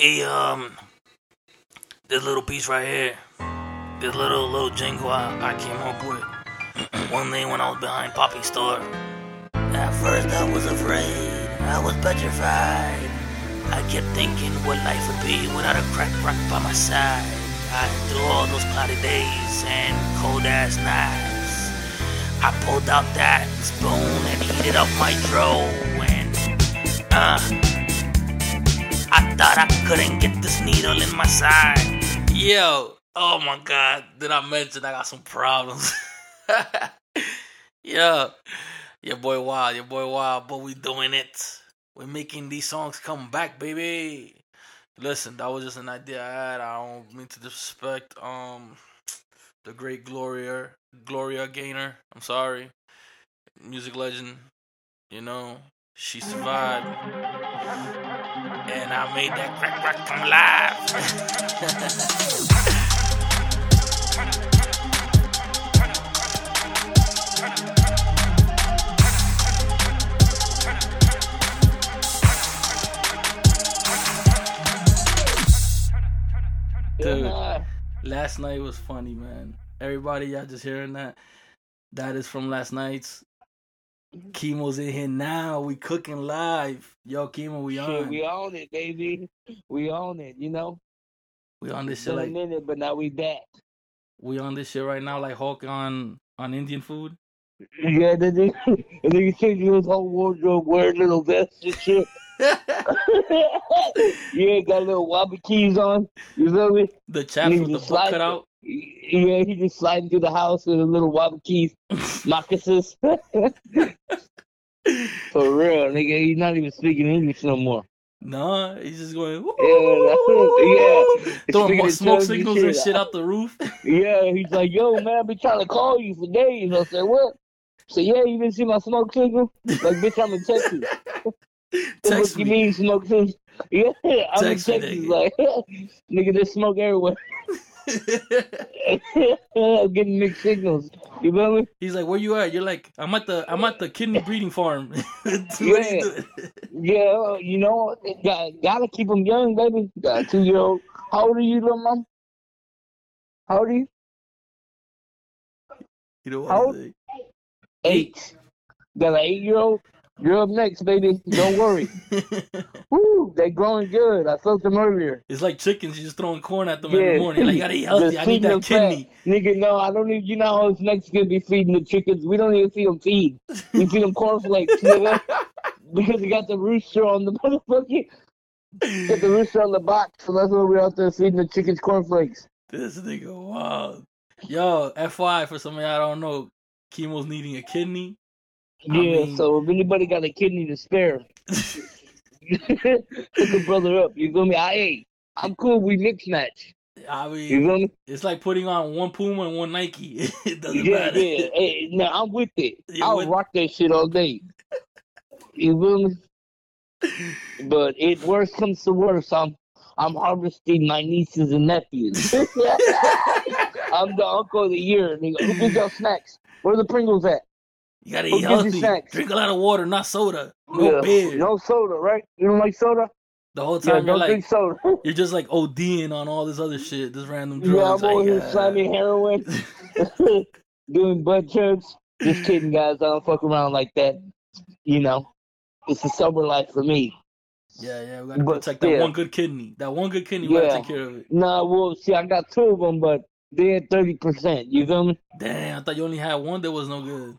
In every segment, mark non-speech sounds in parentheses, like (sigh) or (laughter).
Hey, um, this little piece right here, this little little jingle I, I came up with (clears throat) one day when I was behind Poppy's store. At first I was afraid, I was petrified. I kept thinking what life would be without a crack rock by my side. I, through all those cloudy days and cold ass nights, I pulled out that spoon and heated up my dro and uh, thought I couldn't get this needle in my side. Yo, oh my god, did I mention I got some problems? (laughs) Yo, your boy Wild, your boy Wild, but we doing it. We're making these songs come back, baby. Listen, that was just an idea I had. I don't mean to disrespect um the great Gloria Gloria Gaynor. I'm sorry. Music legend. You know, she survived. And I made that crack crack come alive. Dude, last night was funny, man. Everybody, y'all just hearing that? That is from last night's. Mm-hmm. Chemo's in here now. We cooking live. Yo, Chemo, we on. It. We own it, baby. We on it. You know. We on this shit like. a minute, but now we back. We on this shit right now, like Hulk on on Indian food. Yeah, the nigga, (laughs) the nigga changing his whole wardrobe, wearing little vests and shit. (laughs) (laughs) yeah, got little wobbly keys on. You feel me? The chaps with the butt cut out. Yeah, he just sliding through the house with a little keys, (laughs) moccasins. (laughs) For real, nigga, he's not even speaking English no more. No, he's just going. Yeah, yeah. Throwing smoke signals and shit out the roof. (laughs) yeah, he's like, "Yo, man, I've been trying to call you for days." I said, "What?" So yeah, you didn't see my smoke signal? Like, bitch, I'm in Texas. Text what me. you mean smoke signal? Yeah, I'm Text in Texas. Like, nigga, there's smoke everywhere. I'm (laughs) getting mixed signals. You feel me? He's like, "Where you at?" You're like, "I'm at the I'm at the kidney breeding farm." (laughs) yeah, you yeah. You know, got gotta keep them young, baby. Got two year old. How old are you, little mom? How old are you? You know what? How old? Eight. Got an eight year old. You're up next, baby. Don't worry. (laughs) Woo, they growing good. I felt them earlier. It's like chickens. You're just throwing corn at them yeah. every morning. Like, you gotta eat healthy. I need that kidney. Fat. Nigga, no, I don't need. You know how it's next gonna be feeding the chickens. We don't even see them feed. We feed them cornflakes, (laughs) nigga. Because you got the rooster on the (laughs) motherfucking. Got the rooster on the box, so that's why we're out there feeding the chickens cornflakes. This nigga wow. Yo, FY for some of y'all don't know, Chemo's needing a kidney. Yeah, I mean, so if anybody got a kidney to spare, (laughs) hook a brother up. You feel me? I ain't. I'm cool. We mix match. I mean, you feel me? It's like putting on one Puma and one Nike. (laughs) it doesn't yeah, matter. Yeah, hey, now I'm with it. (laughs) You're I'll with... rock that shit all day. You feel me? but it worse comes to worse, I'm I'm harvesting my nieces and nephews. I'm the uncle of the year. Nigga. Who gives y'all snacks? Where the Pringles at? You gotta eat healthy. Drink a lot of water, not soda. No yeah, beer. No soda, right? You don't like soda? The whole time yeah, you're like, soda. (laughs) you're just like ODing on all this other shit, this random drugs. Yeah, I'm like, over here slamming heroin, (laughs) (laughs) doing butt chugs. Just kidding, guys. I don't fuck around like that. You know, it's a sober life for me. Yeah, yeah, we gotta but protect that one good kidney. That one good kidney, we yeah. gotta take care of it. Nah, well, see, I got two of them, but they're thirty percent. You feel me? Damn, I thought you only had one that was no good.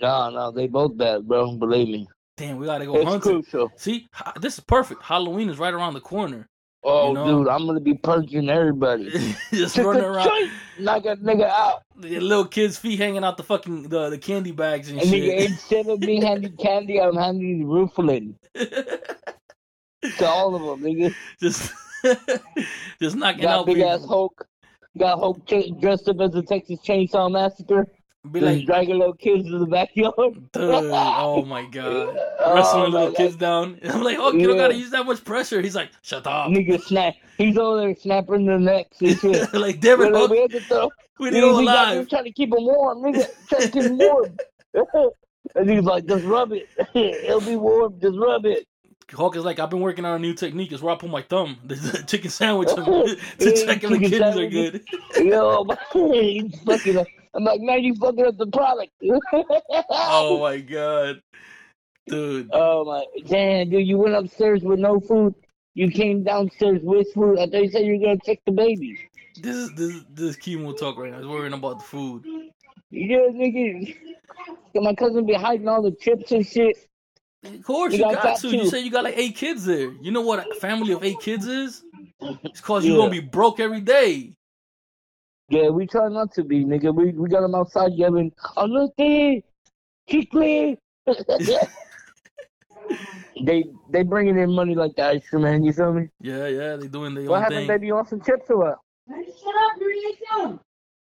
No, no, they both bad, bro. Believe me. Damn, we gotta go it's hunting. Crucial. See, this is perfect. Halloween is right around the corner. Oh, you know? dude, I'm gonna be punching everybody. (laughs) (laughs) Just running around, knock a nigga out. The little kids' feet hanging out the fucking the, the candy bags and, and shit. Nigga, instead of me handing candy, I'm handing Rooflin to all of them, nigga. Just, (laughs) just knocking Got out big people. ass Hulk. Got Hulk dressed up as a Texas Chainsaw Massacre. Be like dragging little kids to the backyard. Dude, oh (laughs) my god, oh wrestling oh little kids down. (laughs) I'm like, oh, you yeah. don't gotta use that much pressure. He's like, shut up. Nigga, snap. He's over there snapping the necks and (laughs) shit. like, damn it, Hulk. We, had to throw, we need him alive. Trying to keep him warm, nigga. Trying to keep him warm. and he's like, just rub it. It'll be warm. Just rub it. Hulk is like, I've been working on a new technique. Is where I put my thumb, the chicken sandwich, to check if the kidneys are good. Yo, he's fucking. I'm like, man, you fucking up the product. (laughs) oh my god, dude. Oh my, damn, dude, you went upstairs with no food. You came downstairs with food. I thought you said you were gonna check the baby. This is this this chemo talk right now. He's worrying about the food. Yeah, nigga. My cousin be hiding all the chips and shit. Of course, you, you got, got to. Too. You say you got like eight kids there. You know what a family of eight kids is? It's cause yeah. you're gonna be broke every day. Yeah, we try not to be, nigga. We we got them outside yelling, "Alute, chicle." (laughs) they they bringing in money like the ice cream man. You feel me? Yeah, yeah, they doing their what own happened, baby? You want some chips or what? Shut up, you're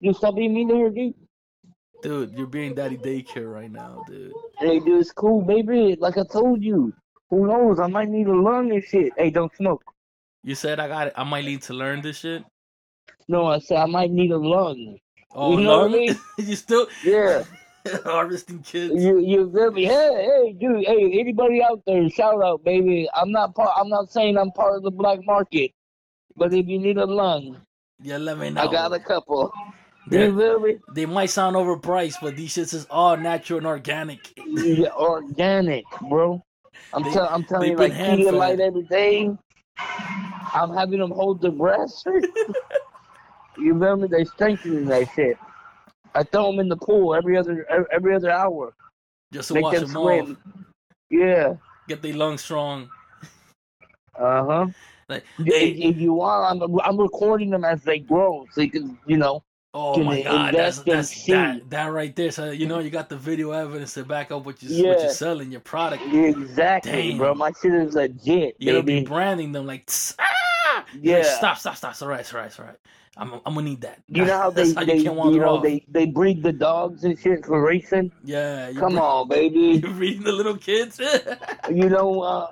You stop being mean to her, dude. Dude, you're being daddy daycare right now, dude. Hey, dude, it's cool, baby. Like I told you. Who knows? I might need to learn this shit. Hey, don't smoke. You said I got it. I might need to learn this shit. No, I said I might need a lung. Oh, you know lung? What I mean? (laughs) you still? Yeah. (laughs) harvesting kids. You you feel me? Hey, hey, dude, hey, anybody out there, shout out, baby. I'm not part. I'm not saying I'm part of the black market, but if you need a lung, yeah, let me know. I got a couple. You feel me? They might sound overpriced, but these shits is all natural and organic. yeah, organic, bro. I'm, they, I'm telling you, like Pedialyte everything. I'm having them hold their breasts. (laughs) you feel me? They strengthening that shit. I throw them in the pool every other every other hour. Just to Make wash them, them swim. Off. Yeah. Get their lungs strong. Uh huh. Like, if, if, you want, I'm I'm recording them as they grow, so you can you know. Oh my god, that's, that's that, that right there. So you know you got the video evidence to back up what you yeah. what you're selling, your product. Exactly, Damn. bro. My shit is legit. Gonna be branding them like ah! Yeah. Like, stop, stop, stop. It's alright, it's alright, it's alright. I'm, I'm gonna need that. You know how (laughs) they how they you, you know they they breed the dogs and shit for racing. Yeah, come on, (laughs) baby. You're breeding the little kids. (laughs) you know, uh,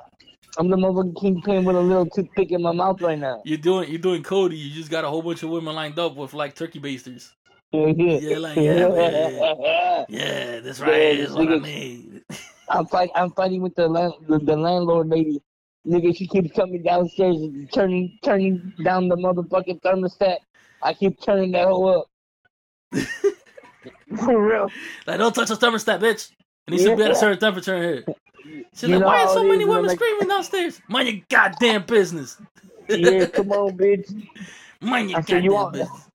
I'm the motherfucking kingpin with a little toothpick in my mouth right now. You're doing you're doing Cody. You just got a whole bunch of women lined up with like turkey basters. Yeah, like yeah, man. yeah, that's right. Yeah, that's what I need. I'm fight, I'm fighting with the, land, the the landlord lady. Nigga, she keeps coming downstairs and turning turning down the motherfucking thermostat I keep turning that hoe up. (laughs) For real. Like, don't touch the thermostat, bitch. It needs yeah. to be at a certain temperature in here. She's you like, why are so many women like... screaming downstairs? Mind your goddamn business. yeah, (laughs) come on, bitch. Mind your I goddamn you business.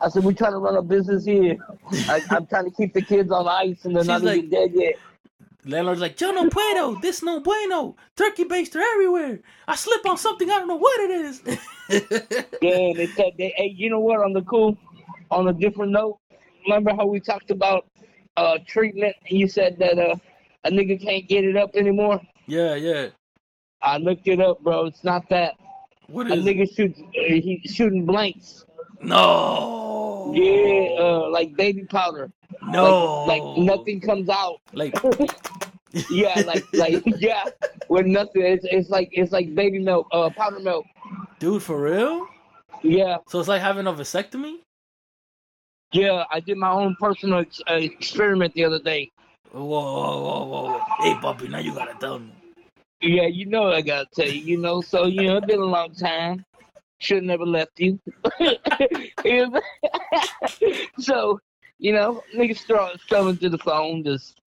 I said, we trying to run a business here. I, am trying to keep the kids on ice and they're She's not like, even dead yet. Landlord's like, yo no puedo, this no bueno. Turkey baster everywhere. I slip on something, I don't know what it is. (laughs) yeah, they said, they, hey, you know what, on the cool, on a different note, remember how we talked about uh, treatment and you said that uh, a nigga can't get it up anymore? Yeah, yeah. I looked it up, bro. It's not that. What is a nigga shoots, uh, he's shooting blanks. No. Yeah, uh, like baby powder. No. Like, like nothing comes out. Like. (laughs) yeah, like like yeah, with nothing. It's it's like it's like baby milk, uh, powder milk. Dude, for real? Yeah. So it's like having a vasectomy. Yeah, I did my own personal ex- uh, experiment the other day. Whoa, whoa, whoa, whoa! Hey, puppy, now you gotta tell me. Yeah, you know I gotta tell you. You know, so you know it's been a long time. Should never left you. (laughs) (laughs) so, you know, niggas start coming to the phone, just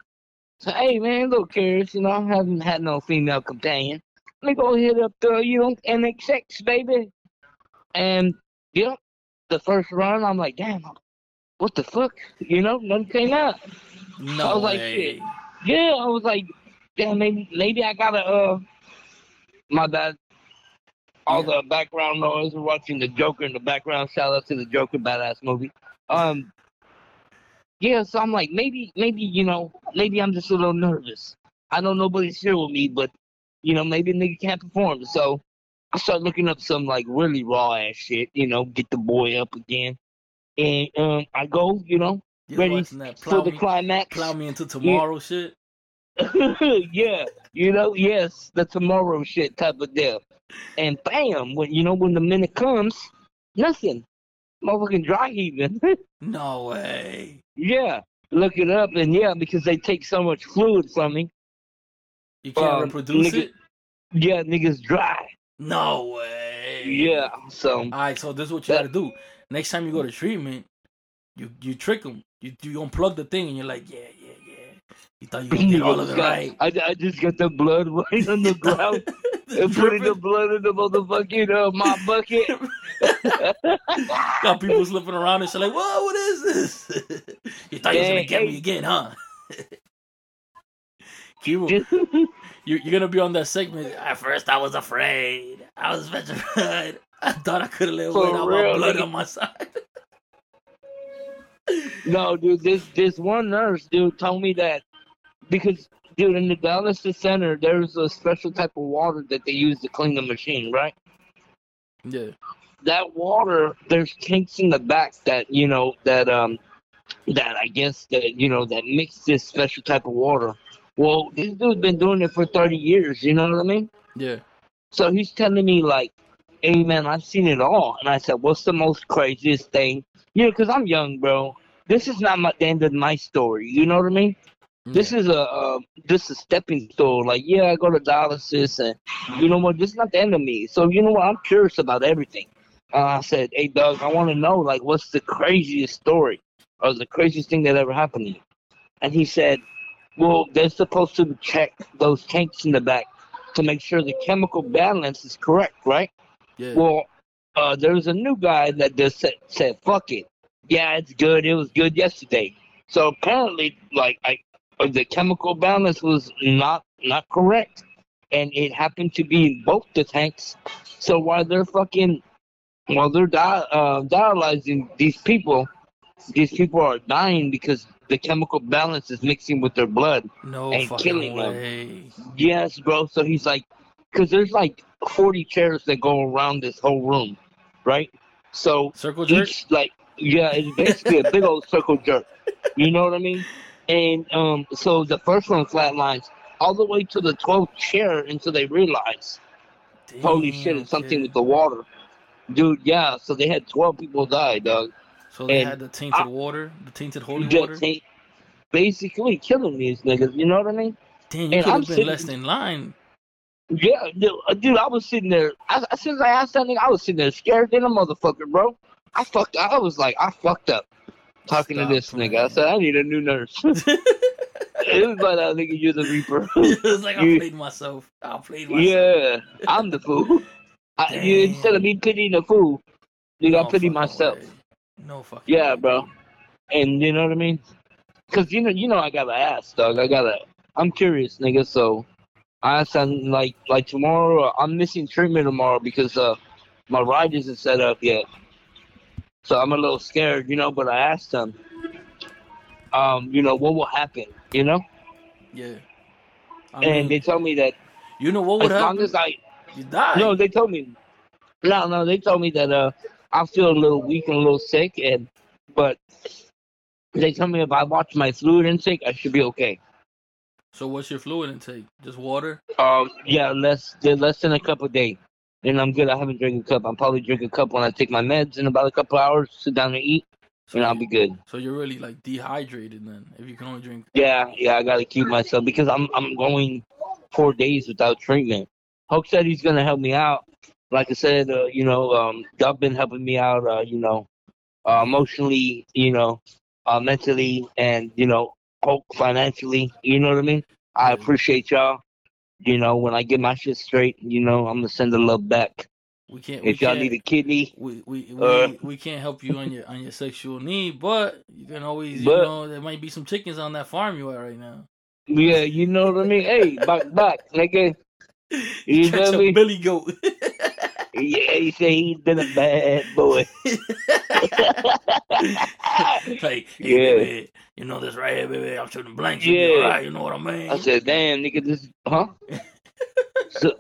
say, hey man, look, curious, you know, I haven't had no female companion. Let me go hit up the, you know, NXX, baby. And, yep, the first run, I'm like, damn, what the fuck? You know, nothing came out. No I was way. like, shit. Yeah, I was like, damn, maybe, maybe I gotta, uh, my bad all the background noise. We're watching the Joker in the background. Shout out to the Joker, badass movie. Um, yeah, so I'm like, maybe, maybe you know, maybe I'm just a little nervous. I know nobody's here with me, but you know, maybe a nigga can't perform. So I start looking up some like really raw ass shit. You know, get the boy up again, and um, I go, you know, You're ready for the climax. Plow me into tomorrow (laughs) yeah. shit. yeah, you know, yes, the tomorrow shit type of deal. And bam, when you know when the minute comes, nothing. Motherfucking dry heaving. (laughs) no way. Yeah. Look it up and yeah, because they take so much fluid from me. You can't um, reproduce nigga, it? Yeah, niggas dry. No way. Yeah. So. All right. So this is what you got to do. Next time you go to treatment, you you trick them. You you unplug the thing and you're like, yeah, yeah. You thought you get all of it right. I, I just got the blood right on the (laughs) ground (laughs) and putting the blood in the motherfucking uh, mop (laughs) bucket. got people slipping around and shit like, whoa, what is this? you thought you was gonna get me again, huh? Kibo, you're, you're gonna be on that segment. At first, I was afraid. I was petrified. I thought I could have lived without my blood on my side. no, dude, this this one nurse, dude, told me that because, dude, in the dialysis center, there's a special type of water that they use to clean the machine, right? Yeah. That water, there's tanks in the back that you know that um that I guess that you know that mix this special type of water. Well, this dude's been doing it for thirty years. You know what I mean? Yeah. So he's telling me like, "Hey man, I've seen it all." And I said, "What's the most craziest thing?" You know, because I'm young, bro. This is not my, the end of my story. You know what I mean? This is a uh, this is a stepping stone. Like, yeah, I go to dialysis, and you know what? This is not the end of me. So you know what? I'm curious about everything. Uh, I said, "Hey, Doug, I want to know like what's the craziest story or the craziest thing that ever happened to you?" And he said, "Well, they're supposed to check those tanks in the back to make sure the chemical balance is correct, right?" Yeah. Well, uh, there was a new guy that just said, said, "Fuck it, yeah, it's good. It was good yesterday." So apparently, like I the chemical balance was not not correct, and it happened to be in both the tanks. So while they're fucking while they're di- uh, dialyzing these people, these people are dying because the chemical balance is mixing with their blood no and killing way. them. Yes, bro. So he's like, because there's like 40 chairs that go around this whole room, right? So circle jerk, each, like, yeah, it's basically a big old (laughs) circle jerk. You know what I mean? And um, so the first one flatlines all the way to the 12th chair until they realize, Damn, holy shit, it's something with the water. Dude, yeah, so they had 12 people die, dog. So they and had the tainted I, water, the tainted holy water? Taint, basically killing these niggas, you know what I mean? Damn, you could have been sitting, less in line. Yeah, dude, uh, I was sitting there. As, as soon as I asked that nigga, I was sitting there scared than a motherfucker, bro. I fucked. I was like, I fucked up talking Stop to this playing. nigga. I said, I need a new nurse. (laughs) it was like that nigga, you're the reaper. (laughs) it was like I played myself. I played myself. Yeah, I'm the fool. (laughs) I, you, instead of me pitying the fool, you no I pity myself. Way. No fucking. Yeah, way. bro. And you know what I mean? Cause you know, you know, I gotta ask, dog. I gotta. I'm curious, nigga. So I asked, him, like, like tomorrow. I'm missing treatment tomorrow because uh, my ride isn't set up yet. So I'm a little scared, you know. But I asked them, um, you know, what will happen, you know? Yeah. I and they told me that. You know what would as happen? long as I. You die. No, they told me. No, no, they told me that uh, I feel a little weak and a little sick, and but they told me if I watch my fluid intake, I should be okay. So what's your fluid intake? Just water? Um, yeah, less less than a cup a day and I'm good. I haven't drank a cup. I'm probably drink a cup when I take my meds in about a couple hours. Sit down and eat, so and I'll be good. So you're really like dehydrated then, if you can only drink. Yeah, yeah. I gotta keep myself because I'm I'm going four days without treatment. Hope said he's gonna help me out. Like I said, uh, you know, um, Doug been helping me out. Uh, you know, uh, emotionally, you know, uh, mentally, and you know, Hope financially. You know what I mean? I appreciate y'all. You know, when I get my shit straight, you know, I'm gonna send the love back. We can't. If we y'all can't, need a kidney, we we we, uh, we can't help you on your on your sexual need, but you can always, you know, there might be some chickens on that farm you at right now. Yeah, you know what I mean. Hey, back back, nigga. (laughs) You Catch know a me? Billy goat. (laughs) yeah, he said he's been a bad boy. (laughs) (laughs) like, yeah, baby, you know this right here, baby. I'm shooting blanks. Yeah, right. You know what I mean? I said, damn, nigga, this, huh? (laughs) so,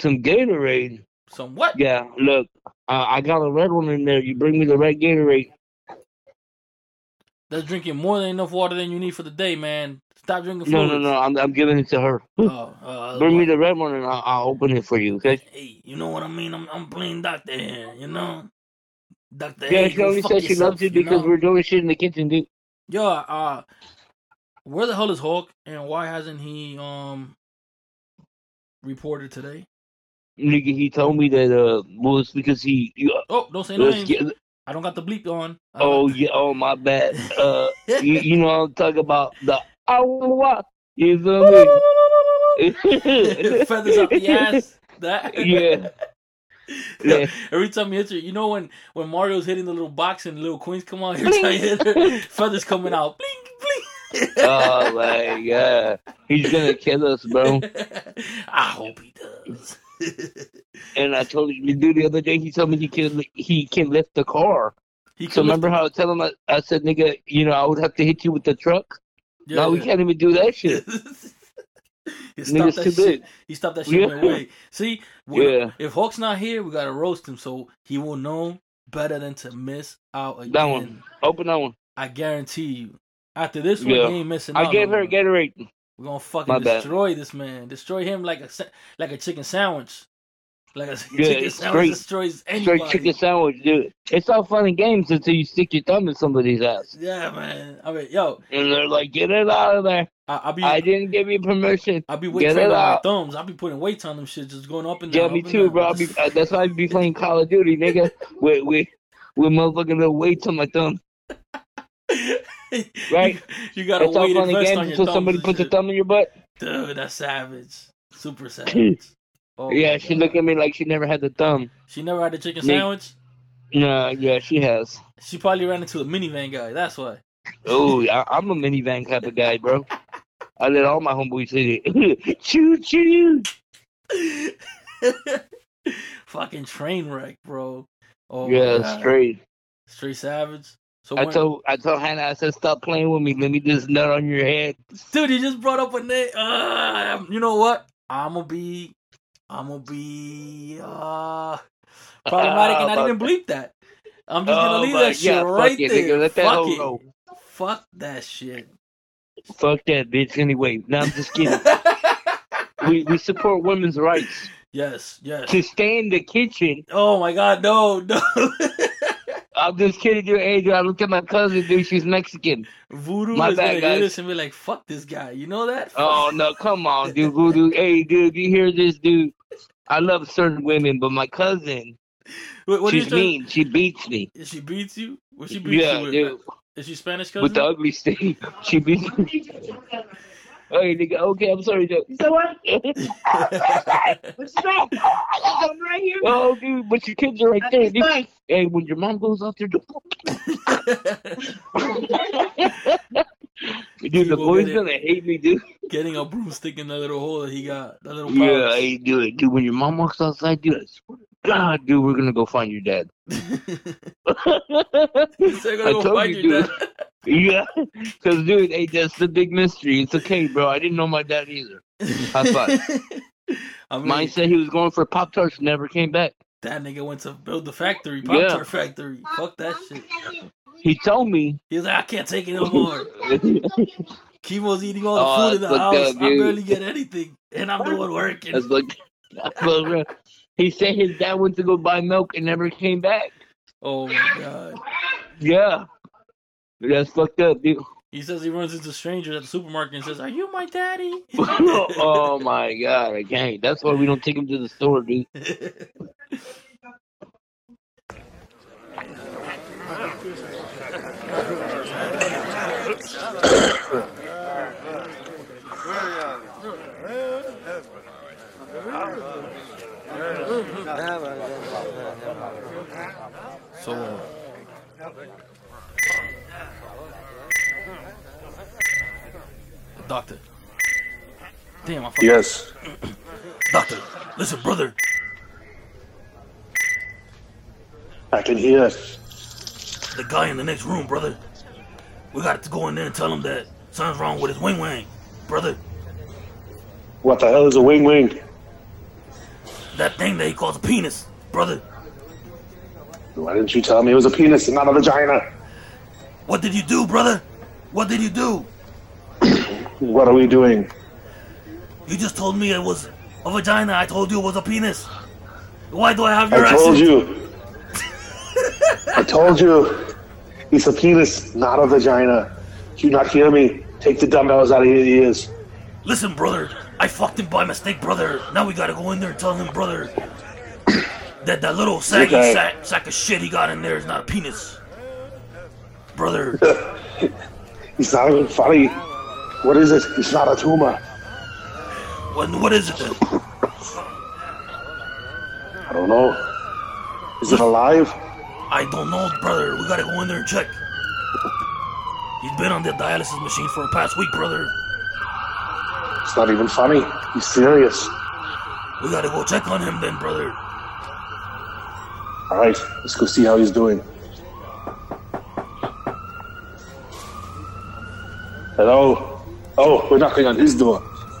some Gatorade. Some what? Yeah, look, uh, I got a red one in there. You bring me the red Gatorade. That's drinking more than enough water than you need for the day, man. Stop drinking No, no, no. I'm, I'm giving it to her. Oh, (laughs) uh, Bring me the red one and I'll, I'll, open it for you, okay? Hey, you know what I mean? I'm, I'm playing doctor here, you know? Doctor Yeah, she only said she loves you because know? we're doing shit in the kitchen, dude. Yo, uh, where the hell is Hulk and why hasn't he, um, reporter today? Nigga, he told me that uh was because he. Uh, oh, don't say no names. I don't got the bleep on. Oh yeah. Oh my bad. Uh, (laughs) you, you know I'm talking about the oh You feel me? Feathers up the ass. That. Yeah. (laughs) Yeah. Every time you hit her, you know when when Mario's hitting the little box and the little coins come out, (laughs) every time you hit her, feathers coming out. Blink, blink. (laughs) oh my god, he's gonna kill us, bro. I hope he does. and I told you, dude, the other day he told me he can he can lift the car. He so remember how I tell him I, I, said, nigga, you know, I would have to hit you with the truck. Yeah, now yeah. we can't even do that (laughs) shit. he stopped that shit. He stopped that shit yeah. way. See, yeah. if Hulk's not here, we gotta roast him so he will know better than to miss out again. That one. Open that one. I guarantee you. After this one, yeah. he ain't missing I gave her a Gatorade. We're gonna fucking My destroy bad. this man. Destroy him like a like a chicken sandwich. Like (laughs) a yeah, chicken sandwich destroys anybody. Straight chicken sandwich, dude. It's all fun and games until you stick your thumb in somebody's ass. Yeah, man. I mean, yo. And they're like, get it out of there. I, will be, I didn't give you permission. I'll be waiting for my thumbs. I'll be putting weights on them shit, just going up and down. Yeah, me too, down. bro. I'll be, that's why I be playing Call of Duty, nigga. (laughs) with, with, with motherfucking little weights on my thumb. (laughs) right? You, got to wait all fun and games until somebody puts a thumb in your butt. Dude, that's savage. Super savage. Oh, yeah, she looked at me like she never had the thumb. She never had the chicken sandwich. No, yeah, she has. She probably ran into a minivan guy. That's why. Oh, I'm a minivan type of guy, bro. I let all my homeboys hit it. (laughs) choo choo. (laughs) Fucking train wreck, bro. Oh yeah, straight. Straight savage. So I when... told I told Hannah I said stop playing with me. Let me just nut on your head. Dude, you just brought up a name. Uh, you know what? I'm gonna be I'm gonna be uh (laughs) problematic, uh, and I didn't bleep that. I'm just gonna oh, leave that shit yeah, right it, there. Let that fuck it. Go. Fuck that shit. Fuck that bitch. Anyway, now I'm just kidding. (laughs) we we support women's rights. Yes, yes. To stay in the kitchen. Oh my god, no, no. (laughs) I'm just kidding you, Adrian. I look at my cousin, dude. She's Mexican. Voodoo my is bad, gonna hear this and be like, "Fuck this guy." You know that? Oh no, come on, dude. Voodoo. hey, dude, you hear this, dude? I love certain women, but my cousin, Wait, what she's mean. She beats me. She beats you? What she beats yeah, you with? Dude. Is she Spanish cousin? With the ugly stick. (laughs) She beats me. Hey, nigga, okay, I'm sorry, Joe. So what? What's wrong? I'm right here. Oh, dude, but your kids are right there, dude. Fine. Hey, when your mom goes out there, (laughs) (laughs) dude, the boy's gonna hate me, dude. Getting a broomstick in that little hole that he got, that little. Yeah, hey, dude, dude. When your mom walks outside, dude, I swear God, dude, we're gonna go find your dad. (laughs) (laughs) I told you, dude. Dad. yeah, because dude, hey, that's the big mystery. It's okay, bro. I didn't know my dad either. High five. (laughs) I mean, Mine said he was going for Pop Tarts, never came back. That nigga went to build the factory, Pop Tart yeah. factory. Fuck that shit. He told me. He's like, I can't take it no more. (laughs) Kemo's eating all the oh, food in the house. Up, I barely get anything, and I'm the one working. That's like, that's he said his dad went to go buy milk and never came back. Oh my god. Yeah. That's fucked up, dude. He says he runs into strangers at the supermarket and says, "Are you my daddy?" (laughs) oh my god, I can't. That's why we don't take him to the store, dude. (laughs) so. Doctor. Damn, I Yes. Doctor, listen, brother. I can hear. The guy in the next room, brother. We got to go in there and tell him that something's wrong with his wing wing, brother. What the hell is a wing wing? That thing that he calls a penis, brother. Why didn't you tell me it was a penis and not a vagina? What did you do, brother? What did you do? (clears throat) What are we doing? You just told me it was a vagina. I told you it was a penis. Why do I have your I told you. (laughs) I told you. It's a penis, not a vagina. Do you not hear me? Take the dumbbells out of your ears. Listen, brother. I fucked him by mistake, brother. Now we gotta go in there and tell him, brother, that that little saggy Okay. sack, sack of shit he got in there is not a penis. Brother, (laughs) He's not even funny. What is it? It's not a tumor. what, what is it then? I don't know. Is it alive? I don't know, brother. We gotta go in there and check. He's been on the dialysis machine for the past week, brother. It's not even funny. He's serious. We gotta go check on him then, brother. All right, let's go see how he's doing. Hello. Oh, we're knocking on his door. (laughs)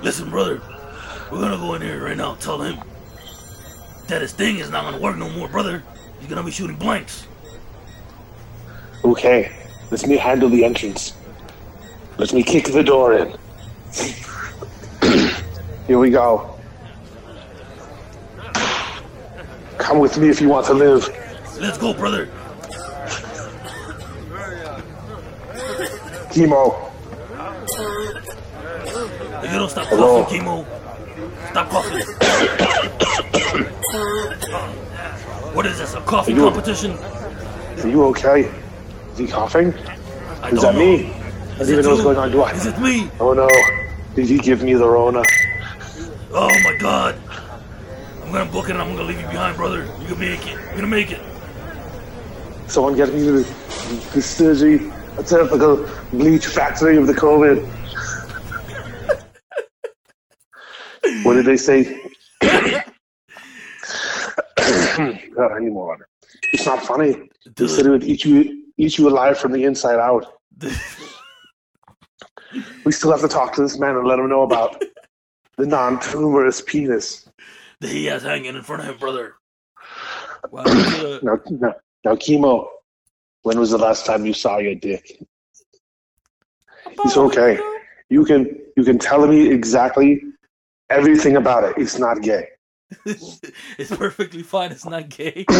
Listen, brother. We're gonna go in here right now. Tell him that his thing is not gonna work no more, brother. He's gonna be shooting blanks. Okay, let me handle the entrance. Let me kick the door in. (clears throat) Here we go. Come with me if you want to live. Let's go, brother. Chemo. If you don't stop Hello. coughing, chemo, stop coughing. (coughs) what is this? A coughing Are you- competition? Are you okay? Is he coughing? I Is that know. me? I don't even know what's going on. Do I? Is it me? Oh no. Did he give me the Rona? Oh my god. I'm gonna book it and I'm gonna leave you behind, brother. You're gonna make it. You're gonna make it. Someone get me to the, the surgery, a typical bleach factory of the COVID. (laughs) what did they say? God, I need. It's not funny. They said it would eat you, eat you alive from the inside out. (laughs) We still have to talk to this man and let him know about the non-tumorous penis. that he has hanging in front of him, brother. Wow. (clears throat) uh, Now, now, now, chemo. When was the last time you saw your dick? It's okay. You can you can tell me exactly everything about it. It's not gay. It's perfectly fine. It's not gay. (coughs)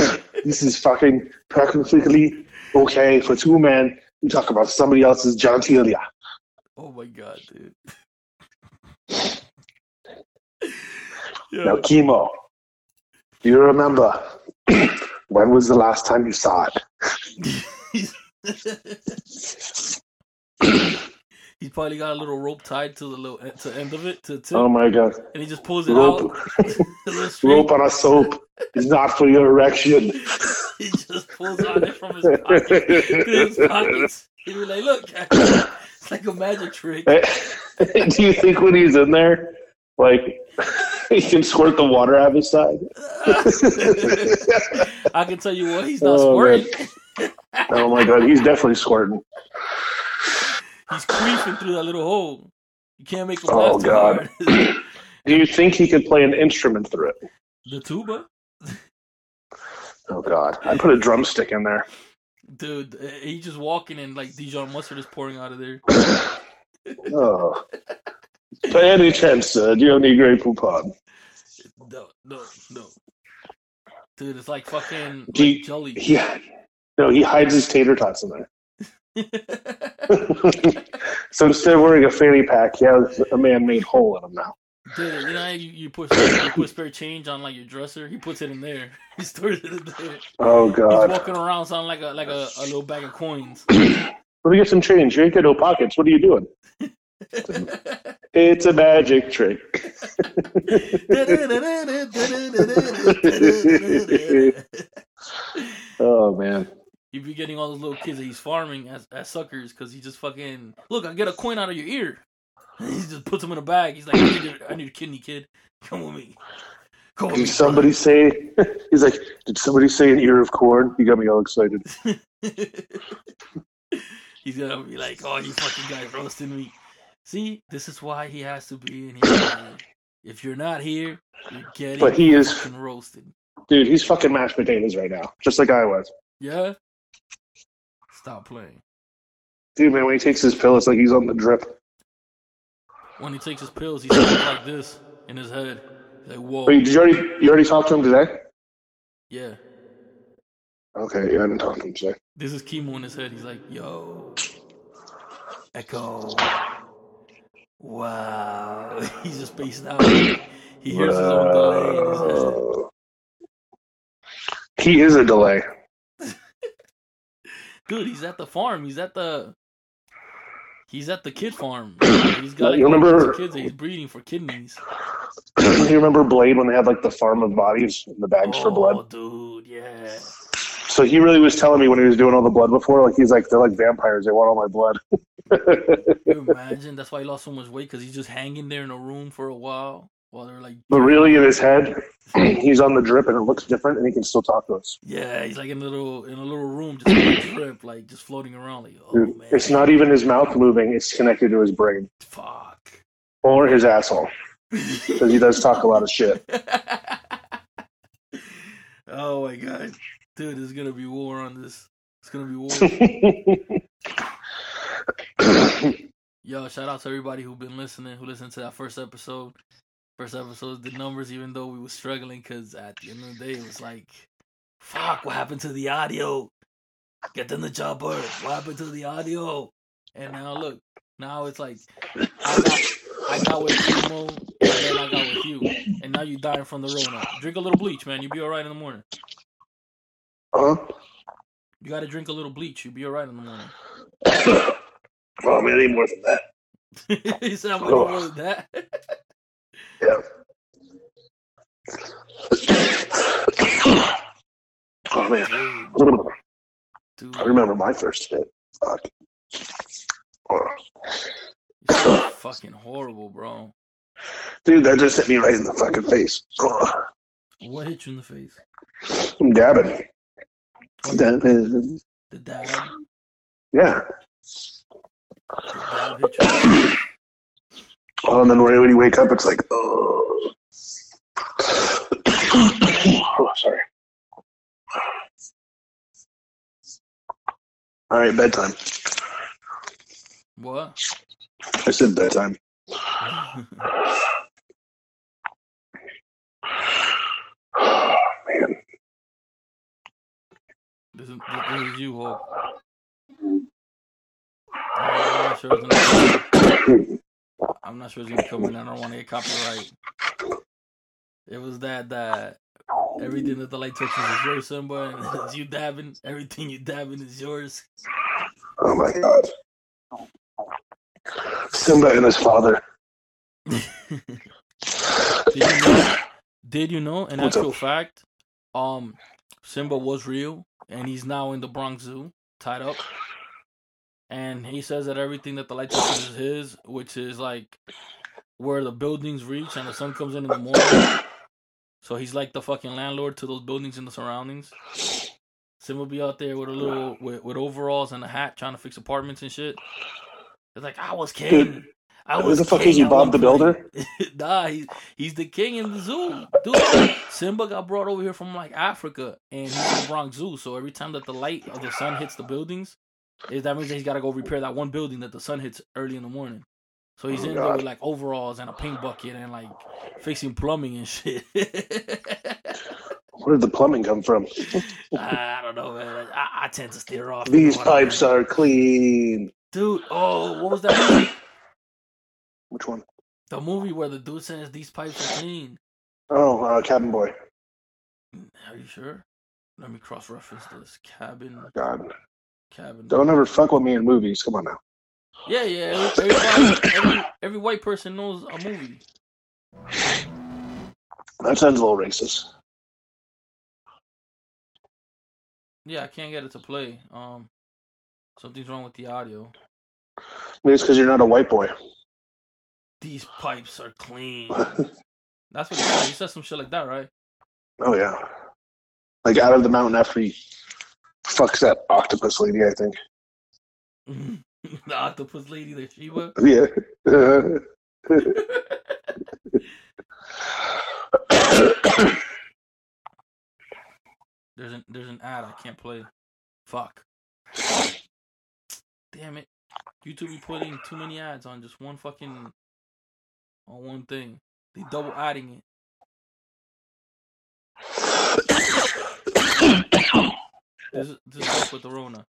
This is fucking perfectly okay for two men who talk about somebody else's genitalia. Oh my god, dude. (laughs) Now, chemo. Do you remember (coughs) when was the last time you saw it? (laughs) (coughs) (laughs) He's probably got a little rope tied to the little to the end of it to tip, Oh my god. and he just pulls it Rope, out. a (laughs) little straight. (laughs) rope on a soap is not for your erection. (laughs) He just pulls on it from his pocket. his pockets. He'd be like, "Look, it's like a magic trick." Do you think when he's in there, like he can squirt the water out of his side? I can tell you what, he's not Oh, squirting. Oh my god, he's definitely squirting. He's creeping through that little hole. You can't make him Oh, God. (laughs) Do you think he could play an instrument through it? the tuba, Oh god, I put a drumstick in there. dude. uh, He's just walking and like Dijon mustard is pouring out of there. (laughs) Oh. By any chance, sir, do you have any Grey Poupon? No, no, no. Dude, it's like fucking like He- jelly. He, no, he hides his tater tots in there. (laughs) so instead of wearing a fanny pack, he has a man-made hole in him now. Dude, you know how you, you put you put spare change on like your dresser? He puts it in there. (laughs) He stores it in there. Oh god! He's walking around sounding like a like a, a little bag of coins. (clears throat) Let me get some change. You ain't got no pockets. What are you doing? (laughs) It's a magic trick. Oh man. He'd be getting all those little kids that he's farming as, as suckers because he just fucking look. I get a coin out of your ear. And (laughs) he just puts them in a bag. He's like, I need, a, I need a kidney, kid. (laughs) Come with me. Come with me. Did somebody say? (laughs) He's like, did somebody say an ear of corn? You got me all excited. he's gonna be like, oh, you fucking guys roasting me. See, this is why he has to be in here. If you're not here, you're getting But he is, fucking roasted. dude. He's fucking mashed potatoes right now, just like I was. Yeah. Stop playing. Dude, man, when he takes his pill, it's like he's on the drip. When he takes his pills, he sounds like this in his head. He's like, whoa, Wait, did you already? You already talked to him today? yeah. Okay, yeah, I didn't talk to him today. This is chemo in his head. He's like, yo, Echo. Wow. (laughs) He's just spaced out. He hears his own delay in his head. He is a delay. Dude, he's at the farm. He's at the He's at the kid farm. (coughs) He's got like, You remember- kids that he's breeding for kidneys. (coughs) you remember Blade when they had like the farm of bodies and the bags for blood? Oh, dude, yeah. So he really was telling me when he was doing all the blood before, like he's like they're like vampires. They want all my blood. You (laughs) imagine? That's why he lost so much weight because he's just hanging there in a room for a while while they're like, But really, in his head, (clears throat) he's on the drip, and it looks different, and he can still talk to us. yeah, he's like in a little in a little room, just on a (clears throat) trip, like just floating around, like, oh Dude, man, it's not even his mouth moving; it's connected to his brain fuck. or his asshole (laughs) because he does talk a lot of shit. (laughs) oh my god, dude, there's gonna be war on this. It's gonna be war. (laughs) Yo, shout out to everybody who've been listening, who listened to that first episode. First episode did numbers, even though we were struggling, because at the end of the day, it was like, fuck, what happened to the audio? Get in the chopper. What happened to the audio? And now look, now it's like, I got, I got with Timo, and then I got with you, and now you dying from the Rona. Drink a little bleach, man. You'll be all right in the morning. huh? You got to drink a little bleach. You'll be all right in the morning. (coughs) Oh man, I need more than that. (laughs) he said, I'm going to more than that. (laughs) Yeah. (coughs) Oh man, Dude, I remember my first hit. Fuck. Oh. fucking horrible, bro. Dude, that just hit me right in the fucking face. Oh, What hit you in the face? I'm dabbing. That- The dab. Yeah. The dab hit you. Oh, and then when you wake up, it's like, oh. (coughs) oh, sorry. All right, bedtime. What? I said bedtime. Oh, (sighs) man. this, is, this is you, Hulk. I'm not sure it's gonna, (coughs) (coughs) I'm not sure it's gonna come in. I don't want to get copyright. It was that that everything that the light touches is yours, Simba, and (laughs) it's you dabbing. Everything you dabbing is yours. Oh, my God. Simba and his father. (laughs) Did you know? Did you know? Up? actual fact, um, Simba was real, and he's now in the Bronx Zoo, tied up. And he says that everything that the light touches is his, which is like where the buildings reach and the sun comes in in the morning. So he's like the fucking landlord to those buildings and the surroundings. Simba be out there with a little with, with overalls and a hat trying to fix apartments and shit. It's like I was king. I Who was the fuck king is (laughs) he, Bob the point." Builder? nah, he's he's the king in the zoo. Dude, Simba got brought over here from like Africa and he's in the Bronx Zoo. So every time that the light of the sun hits the buildings, is that means that he's gotta go repair that one building that the sun hits early in the morning. So he's Oh, in there with like overalls and a paint bucket and like fixing plumbing and shit. Where did the plumbing come from? (laughs) I don't know, man. I, I tend to steer off. These pipes are clean. Dude, oh, what was that movie? Which one? The movie where the dude says these pipes are clean. Oh, uh, Cabin Boy. Are you sure? Let me cross reference this. Cabin God. Cabin. Don't ever fuck with me in movies. Come on now. Yeah, yeah. Every, every, every white person knows a movie. That sounds a little racist. Yeah, I can't get it to play. Um, something's wrong with the audio. Maybe it's because you're not a white boy. These pipes are clean. (laughs) That's what he said. He said some shit like that, right? Oh yeah. Like out of the mountain after he fucks that octopus lady, I think. (laughs) the octopus lady, the Shiva. (laughs) Yeah. (coughs) There's an there's an ad I can't play. Fuck. Damn it. YouTube be putting too many ads on just one fucking on one thing. They double adding it. This is this is up with the Rona.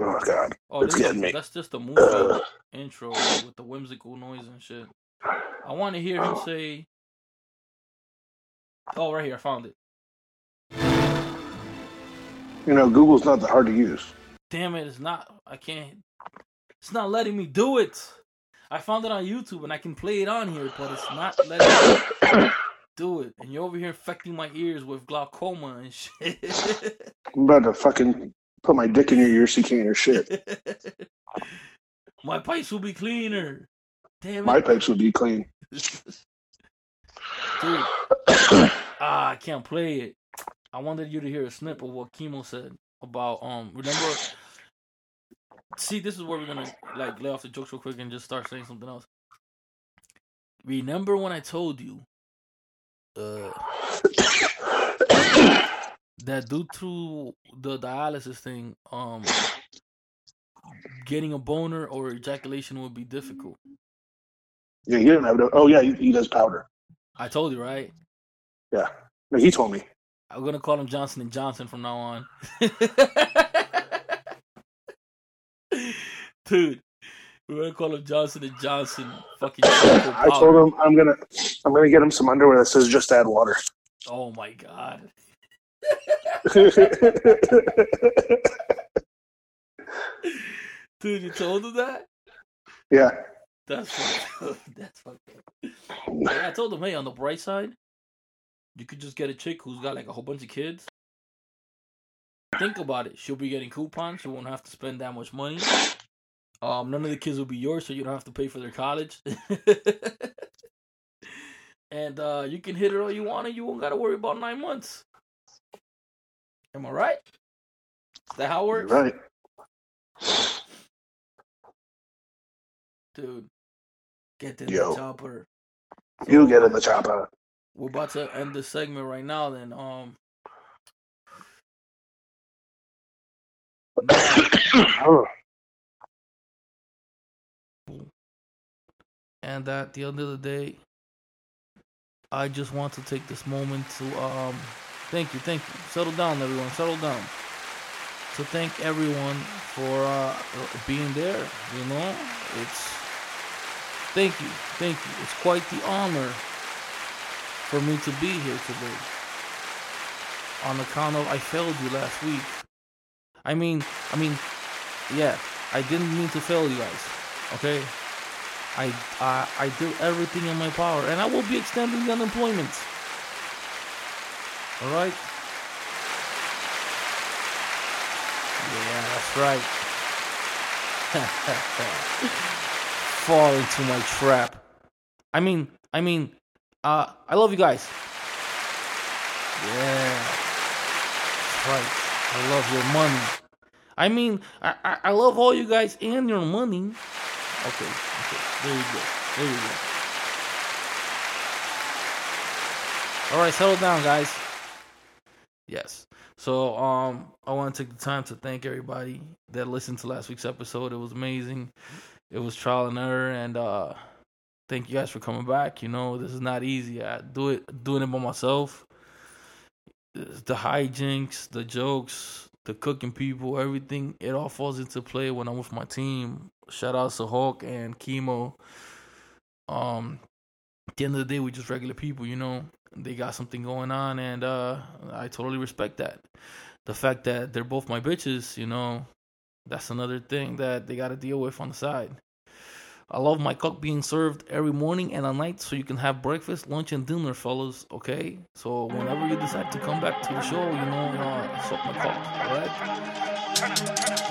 Oh God, Oh, it's this is- getting me. That's just the movie intro with the whimsical noise and shit. I want to hear him say. Oh, right here, I found it. You know, Google's not that hard to use. Damn it, it's not. I can't. It's not letting me do it. I found it on YouTube and I can play it on here, but it's not letting me (coughs) do it. And you're over here infecting my ears with glaucoma and shit. I'm about to fucking put my dick in your ear so you can't hear shit. (laughs) my pipes will be cleaner. Damn My it. pipes will be clean. (laughs) Dude, ah, I can't play it. I wanted you to hear a snip of what Chemo said about um. Remember, see, this is where we're gonna like lay off the jokes real quick and just start saying something else. Remember when I told you, uh, (coughs) that due to the dialysis thing, um, getting a boner or ejaculation would be difficult. Yeah, he didn't have no. Oh yeah, he, he does powder. I told you, right? Yeah, no, he told me. I'm gonna call him Johnson and Johnson from now on. (laughs) Dude, we're gonna call him Johnson and Johnson. Fucking. I told him I'm gonna I'm gonna get him some underwear that says just add water. Oh my god. Dude, you told him that? yeah, That's fucked up. (laughs) That's fucked I told him, hey, on the bright side, you could just get a chick who's got like a whole bunch of kids. Think about it. She'll be getting coupons. She won't have to spend that much money. Um, none of the kids will be yours, so you don't have to pay for their college. (laughs) and uh, you can hit it all you want, and you won't got to worry about nine months. Am I right? Is that how it you're works? right. Dude, get in Yo. the chopper. You get in the chopper. We're about to end this segment right now. Then, um, (coughs) Oh, and at the end of the day, I just want to take this moment to um, thank you, thank you. Settle down, everyone. Settle down. To thank everyone for uh, being there. You know, it's thank you, thank you. It's quite the honor for me to be here today. On account of I failed you last week. I mean, I mean, yeah, I didn't mean to fail you guys. Okay, I I I do everything in my power, and I will be extending the unemployment. All right. Yeah, that's right. (laughs) Fall into my trap. I mean, I mean, uh, I love you guys. Yeah, that's right. I love your money. I mean, I, I, I love all you guys and your money. Okay, okay, there you go, there you go. All right, settle down, guys. Yes. So, um, I want to take the time to thank everybody that listened to last week's episode. It was amazing. It was trial and error, and uh, thank you guys for coming back. You know, this is not easy. I do it doing it by myself. The hijinks, the jokes, the cooking people, everything, it all falls into play when I'm with my team. Shout out to Hulk and Chemo. Um, at the end of the day, we just regular people, you know. They got something going on, and uh, I totally respect that. The fact that they're both my bitches, you know, that's another thing that they got to deal with on the side. I love my cock being served every morning and at night so you can have breakfast, lunch, and dinner, fellas, okay? So whenever you decide to come back to the show, you know, uh, suck my cock, alright?